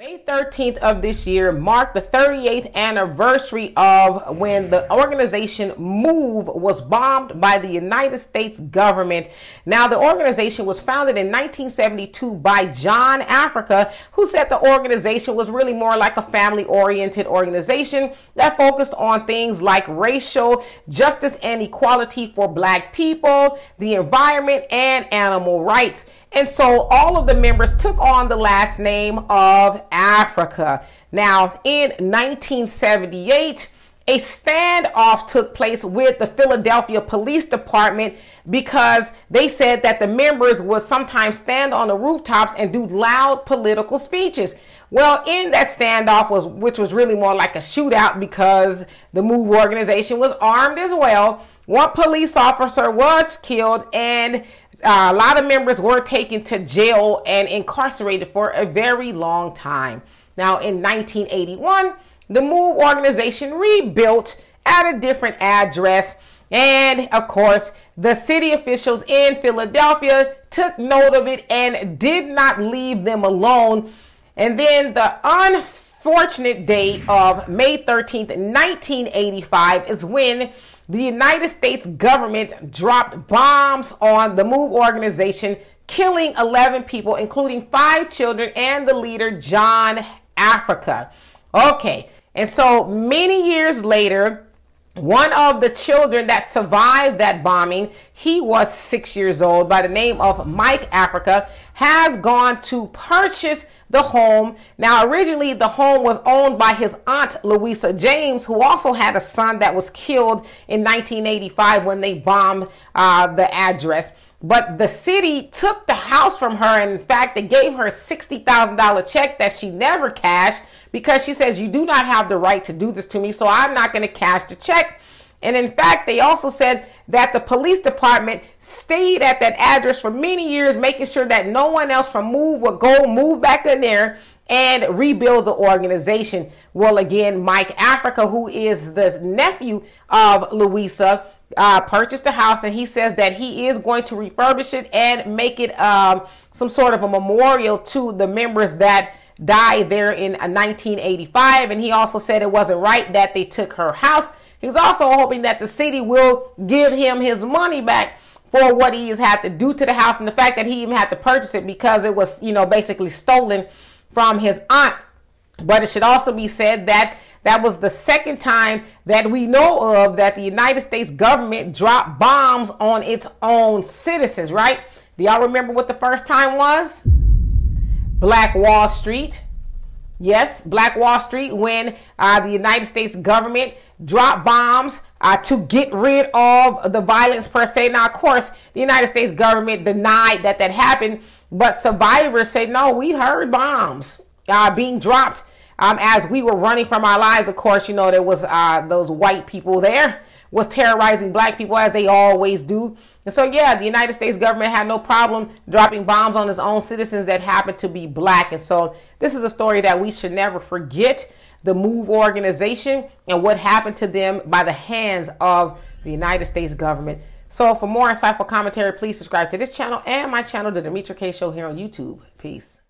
May 13th of this year marked the 38th anniversary of when the organization MOVE was bombed by the United States government. Now, the organization was founded in 1972 by John Africa, who said the organization was really more like a family oriented organization that focused on things like racial justice and equality for black people, the environment, and animal rights. And so all of the members took on the last name of Africa. Now, in 1978, a standoff took place with the Philadelphia Police Department because they said that the members would sometimes stand on the rooftops and do loud political speeches. Well, in that standoff was which was really more like a shootout because the MOVE organization was armed as well. One police officer was killed and uh, a lot of members were taken to jail and incarcerated for a very long time. Now, in 1981, the MOVE organization rebuilt at a different address. And of course, the city officials in Philadelphia took note of it and did not leave them alone. And then the unfortunate day of May 13th, 1985 is when the United States government dropped bombs on the MOVE organization, killing 11 people, including five children and the leader, John Africa. Okay, and so many years later, one of the children that survived that bombing, he was six years old by the name of Mike Africa, has gone to purchase the home. Now, originally, the home was owned by his aunt, Louisa James, who also had a son that was killed in 1985 when they bombed uh, the address. But the city took the house from her. And in fact, they gave her a $60,000 check that she never cashed because she says, You do not have the right to do this to me, so I'm not going to cash the check. And in fact, they also said that the police department stayed at that address for many years, making sure that no one else from Move would go move back in there and rebuild the organization. Well, again, Mike Africa, who is the nephew of Louisa, uh, purchased the house and he says that he is going to refurbish it and make it um, some sort of a memorial to the members that died there in 1985. And he also said it wasn't right that they took her house He's also hoping that the city will give him his money back for what he has had to do to the house and the fact that he even had to purchase it because it was, you know, basically stolen from his aunt. But it should also be said that that was the second time that we know of that the United States government dropped bombs on its own citizens, right? Do y'all remember what the first time was? Black Wall Street. Yes, Black Wall Street, when uh, the United States government dropped bombs uh, to get rid of the violence per se. Now, of course, the United States government denied that that happened, but survivors say, no, we heard bombs uh, being dropped um, as we were running from our lives. Of course, you know, there was uh, those white people there was terrorizing black people as they always do. And so, yeah, the United States government had no problem dropping bombs on its own citizens that happened to be black. And so, this is a story that we should never forget the MOVE organization and what happened to them by the hands of the United States government. So, for more insightful commentary, please subscribe to this channel and my channel, The Demetra Kaye Show, here on YouTube. Peace.